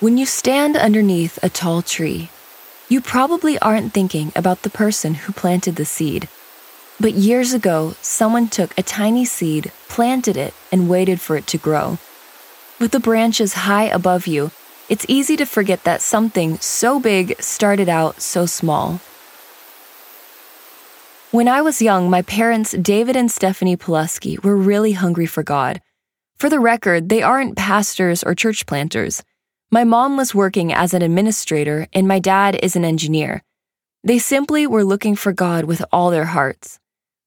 When you stand underneath a tall tree, you probably aren't thinking about the person who planted the seed. But years ago, someone took a tiny seed, planted it, and waited for it to grow. With the branches high above you, it's easy to forget that something so big started out so small. When I was young, my parents, David and Stephanie Pulaski, were really hungry for God. For the record, they aren't pastors or church planters. My mom was working as an administrator, and my dad is an engineer. They simply were looking for God with all their hearts.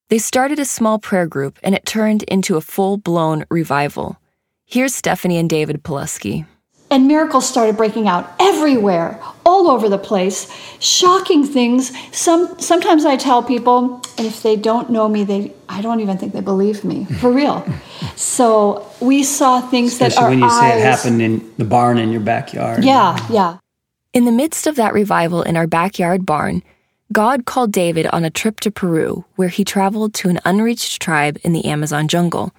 They started a small prayer group, and it turned into a full blown revival. Here's Stephanie and David Pulaski. And miracles started breaking out everywhere, all over the place. Shocking things. Some sometimes I tell people, and if they don't know me, they I don't even think they believe me for real. so we saw things Especially that our when you eyes, say it happened in the barn in your backyard. Yeah, yeah. In the midst of that revival in our backyard barn, God called David on a trip to Peru where he traveled to an unreached tribe in the Amazon jungle.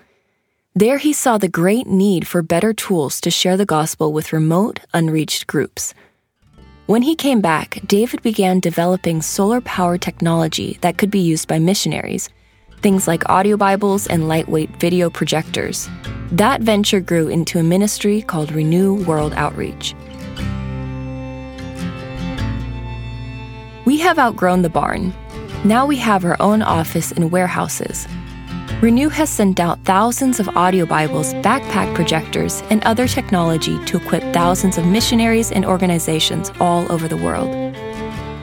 There he saw the great need for better tools to share the gospel with remote, unreached groups. When he came back, David began developing solar power technology that could be used by missionaries, things like audio Bibles and lightweight video projectors. That venture grew into a ministry called Renew World Outreach. We have outgrown the barn. Now we have our own office and warehouses. Renew has sent out thousands of audio Bibles, backpack projectors, and other technology to equip thousands of missionaries and organizations all over the world.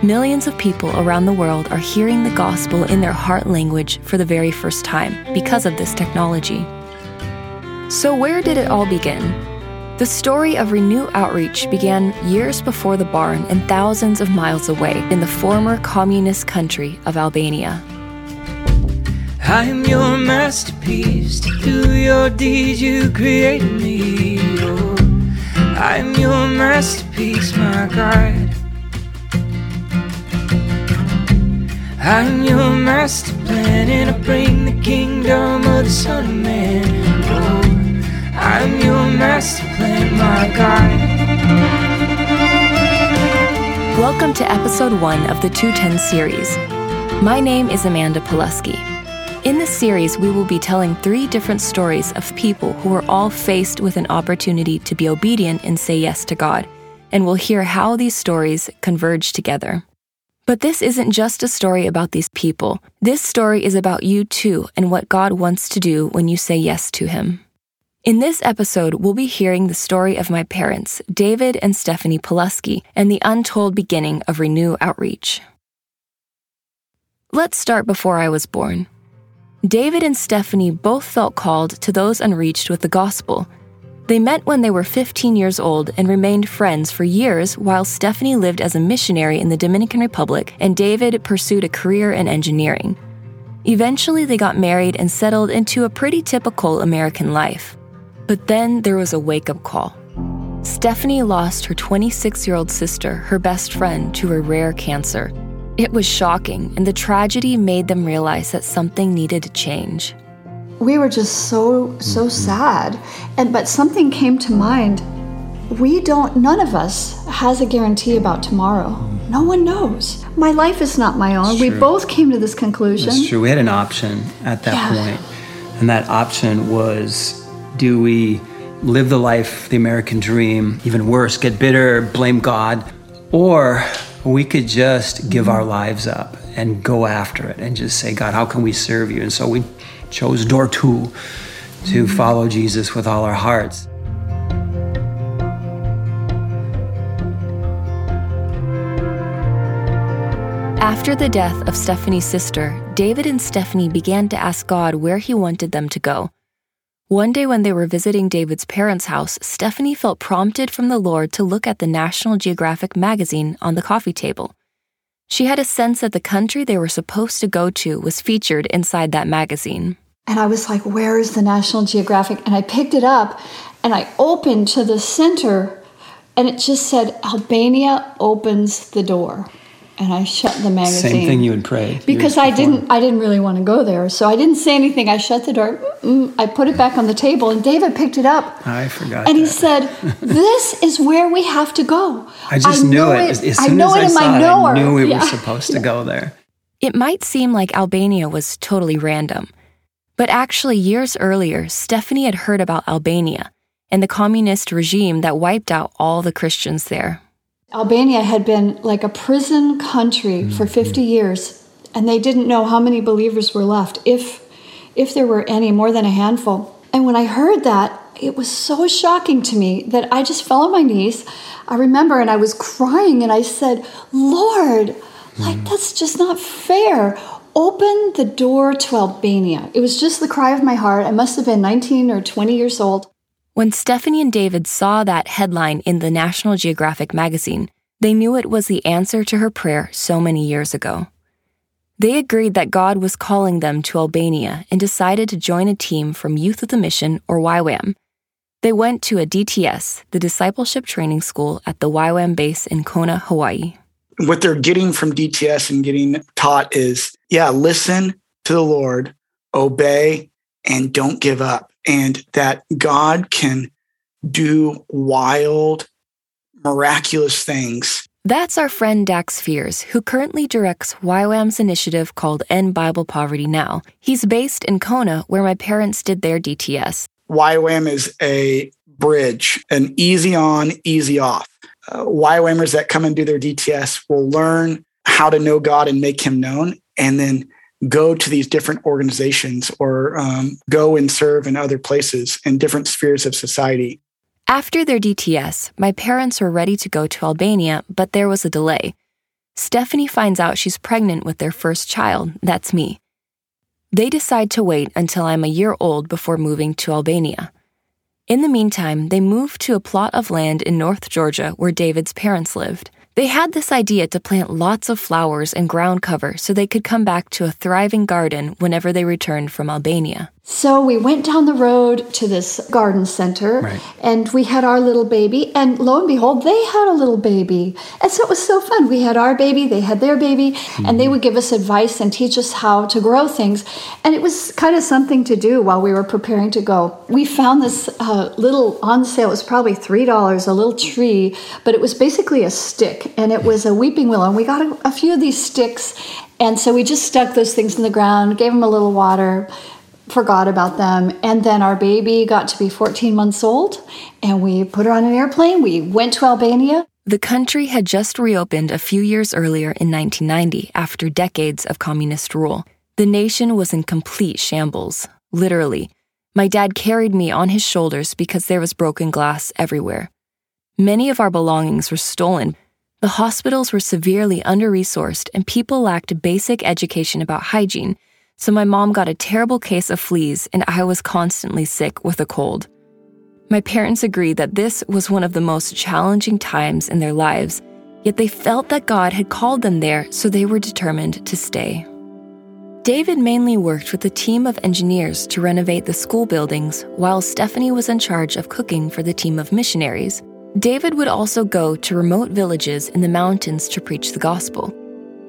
Millions of people around the world are hearing the gospel in their heart language for the very first time because of this technology. So, where did it all begin? The story of Renew Outreach began years before the barn and thousands of miles away in the former communist country of Albania. I am your masterpiece. To do your deeds, you created me. Oh, I am your masterpiece, my God. I am your master plan, and I bring the kingdom of the Son of Man. Oh, I am your master plan, my God. Welcome to episode one of the 210 series. My name is Amanda Pulaski. In this series, we will be telling three different stories of people who were all faced with an opportunity to be obedient and say yes to God, and we'll hear how these stories converge together. But this isn't just a story about these people. This story is about you too and what God wants to do when you say yes to Him. In this episode, we'll be hearing the story of my parents, David and Stephanie Pulaski, and the untold beginning of Renew Outreach. Let's start before I was born. David and Stephanie both felt called to those unreached with the gospel. They met when they were 15 years old and remained friends for years while Stephanie lived as a missionary in the Dominican Republic and David pursued a career in engineering. Eventually, they got married and settled into a pretty typical American life. But then there was a wake up call. Stephanie lost her 26 year old sister, her best friend, to a rare cancer. It was shocking, and the tragedy made them realize that something needed to change. We were just so so mm-hmm. sad. And but something came to mind. We don't none of us has a guarantee about tomorrow. Mm-hmm. No one knows. My life is not my own. We both came to this conclusion. That's true. We had an option at that Yeah. point, and that option was do we live the life, the American dream, even worse, get bitter, blame God, or we could just give our lives up and go after it and just say, God, how can we serve you? And so we chose door two to mm-hmm. follow Jesus with all our hearts. After the death of Stephanie's sister, David and Stephanie began to ask God where he wanted them to go. One day, when they were visiting David's parents' house, Stephanie felt prompted from the Lord to look at the National Geographic magazine on the coffee table. She had a sense that the country they were supposed to go to was featured inside that magazine. And I was like, where is the National Geographic? And I picked it up and I opened to the center and it just said, Albania opens the door. And I shut the magazine. Same thing you had prayed. because I before. didn't I didn't really want to go there. So I didn't say anything. I shut the door. Mm, I put it back on the table and David picked it up. I forgot. And he said, "This is where we have to go." I just knew know it. As, as I soon know as it I in saw my it, knower. I knew we Yeah. were supposed to go there. It might seem like Albania was totally random, but actually, years earlier, Stephanie had heard about Albania and the communist regime that wiped out all the Christians there. Albania had been like a prison country mm, for 50 years, and they didn't know how many believers were left, if if there were any, more than a handful. And when I heard that, it was so shocking to me that I just fell on my knees. I remember, and I was crying, and I said, "Lord, like mm. that's just not fair." Open the door to Albania. It was just the cry of my heart. I must have been 19 or 20 years old. When Stephanie and David saw that headline in the National Geographic magazine, they knew it was the answer to her prayer so many years ago. They agreed that God was calling them to Albania and decided to join a team from Youth With A Mission, or YWAM. They went to a DTS, the Discipleship Training School at the YWAM base in Kona, Hawaii. what they're getting from DTS and getting taught is yeah, listen to the Lord, obey, and don't give up. And that God can do wild, miraculous things. That's our friend Dax Fears, who currently directs YWAM's initiative called End Bible Poverty Now. He's based in Kona, where my parents did their DTS. YWAM is a bridge, an easy on, easy off. Uh, YWAMers that come and do their DTS will learn how to know God and make Him known, and then go to these different organizations or um, go and serve in other places in different spheres of society. After their DTS, my parents were ready to go to Albania, but there was a delay. Stephanie finds out she's pregnant with their first child, that's me. They decide to wait until I'm a year old before moving to Albania. In the meantime, they move to a plot of land in North Georgia where David's parents lived. They had this idea to plant lots of flowers and ground cover so they could come back to a thriving garden whenever they returned from Albania. So we went down the road to this garden center Right. and we had our little baby. And lo and behold, they had a little baby. And so it was so fun. We had our baby, they had their baby, and they would give us advice and teach us how to grow things. And it was kind of something to do while we were preparing to go. We found this uh, little on sale, it was probably $3, a little tree, but it was basically a stick and it was a weeping willow. And we got a, a few of these sticks. And so we just stuck those things in the ground, gave them a little water forgot about them. And then our baby got to be 14 months old, and we put her on an airplane. We went to Albania. The country had just reopened a few years earlier in 1990 after decades of communist rule. The nation was in complete shambles, literally. My dad carried me on his shoulders because there was broken glass everywhere. Many of our belongings were stolen. The hospitals were severely under resourced, and people lacked basic education about hygiene, so my mom got a terrible case of fleas, and I was constantly sick with a cold. My parents agreed that this was one of the most challenging times in their lives, yet they felt that God had called them there, so they were determined to stay. David mainly worked with a team of engineers to renovate the school buildings, while Stephanie was in charge of cooking for the team of missionaries. David would also go to remote villages in the mountains to preach the gospel.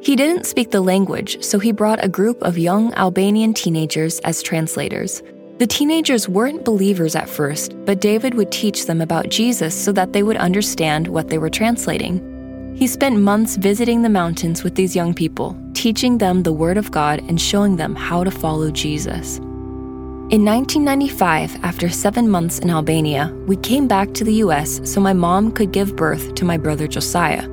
He didn't speak the language, so he brought a group of young Albanian teenagers as translators. The teenagers weren't believers at first, but David would teach them about Jesus so that they would understand what they were translating. He spent months visiting the mountains with these young people, teaching them the Word of God and showing them how to follow Jesus. In 1995, after seven months in Albania, we came back to the US so my mom could give birth to my brother Josiah.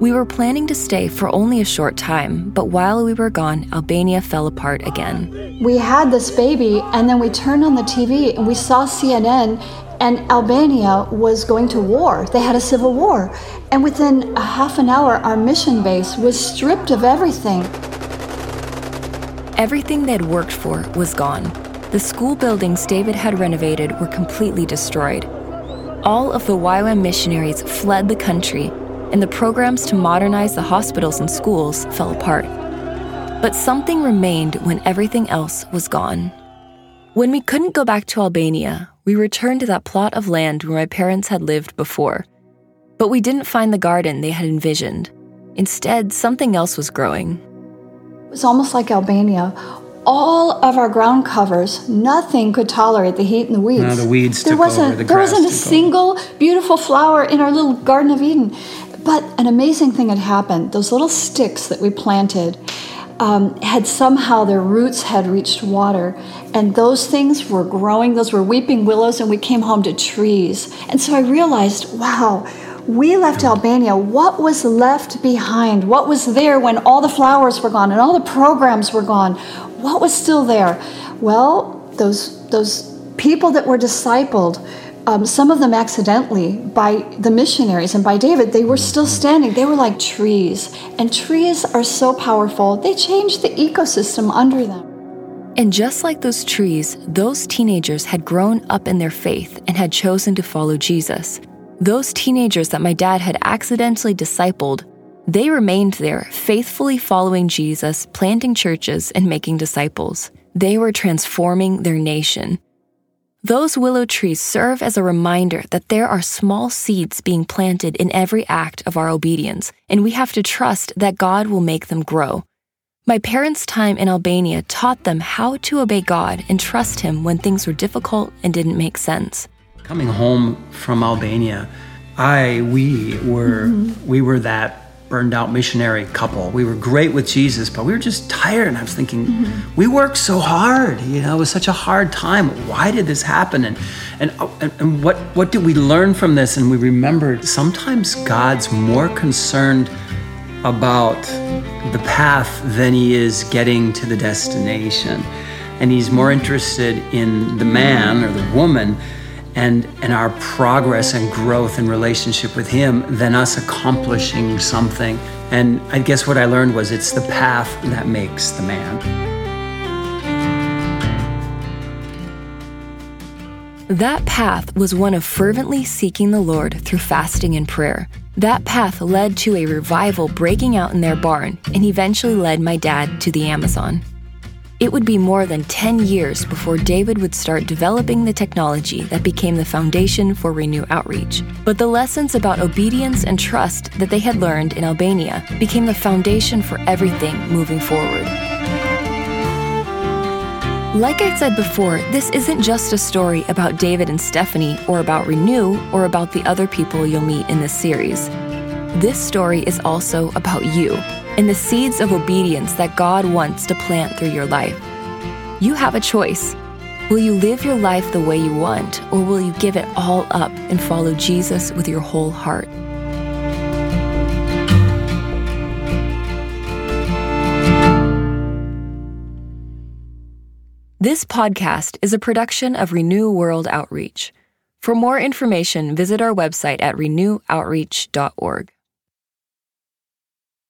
We were planning to stay for only a short time, but while we were gone, Albania fell apart again. We had this baby, and then we turned on the TV and we saw CNN, and Albania was going to war. They had a civil war. And within a half an hour, our mission base was stripped of everything. Everything they'd worked for was gone. The school buildings David had renovated were completely destroyed. All of the YWAM missionaries fled the country, and the programs to modernize the hospitals and schools fell apart. But something remained when everything else was gone. When we couldn't go back to Albania, we returned to that plot of land where my parents had lived before. But we didn't find the garden they had envisioned. Instead, something else was growing. It was almost like Albania. All of our ground covers, nothing could tolerate the heat and the weeds. No, the weeds there took wasn't, over, the There grass wasn't a took over. single beautiful flower in our little Garden of Eden. But an amazing thing had happened. Those little sticks that we planted um, had somehow their roots had reached water, and those things were growing. Those were weeping willows, and we came home to trees. And so I realized, wow, we left Albania. What was left behind? What was there when all the flowers were gone and all the programs were gone? What was still there? Well, those those people that were discipled. Um, some of them accidentally by the missionaries and by David, they were still standing. They were like trees. And trees are so powerful, they change the ecosystem under them. And just like those trees, those teenagers had grown up in their faith and had chosen to follow Jesus. Those teenagers that my dad had accidentally discipled, they remained there, faithfully following Jesus, planting churches, and making disciples. They were transforming their nation. Those willow trees serve as a reminder that there are small seeds being planted in every act of our obedience, and we have to trust that God will make them grow. My parents' time in Albania taught them how to obey God and trust Him when things were difficult and didn't make sense. Coming home from Albania, I we were we were that burned out missionary couple. We were great with Jesus, but we were just tired. And I was thinking, we worked so hard. You know, it was such a hard time. Why did this happen? And and and, and what what did we learn from this? And we remembered sometimes God's more concerned about the path than he is getting to the destination. And he's more interested in the man or the woman and, and our progress and growth in relationship with him than us accomplishing something. And I guess what I learned was it's the path that makes the man. That path was one of fervently seeking the Lord through fasting and prayer. That path led to a revival breaking out in their barn and eventually led my dad to the Amazon. It would be more than 10 years before David would start developing the technology that became the foundation for Renew Outreach. But the lessons about obedience and trust that they had learned in Albania became the foundation for everything moving forward. Like I said before, this isn't just a story about David and Stephanie or about Renew or about the other people you'll meet in this series. This story is also about you and the seeds of obedience that God wants to plant through your life. You have a choice. Will you live your life the way you want, or will you give it all up and follow Jesus with your whole heart? This podcast is a production of Renew World Outreach. For more information, visit our website at renewoutreach.org.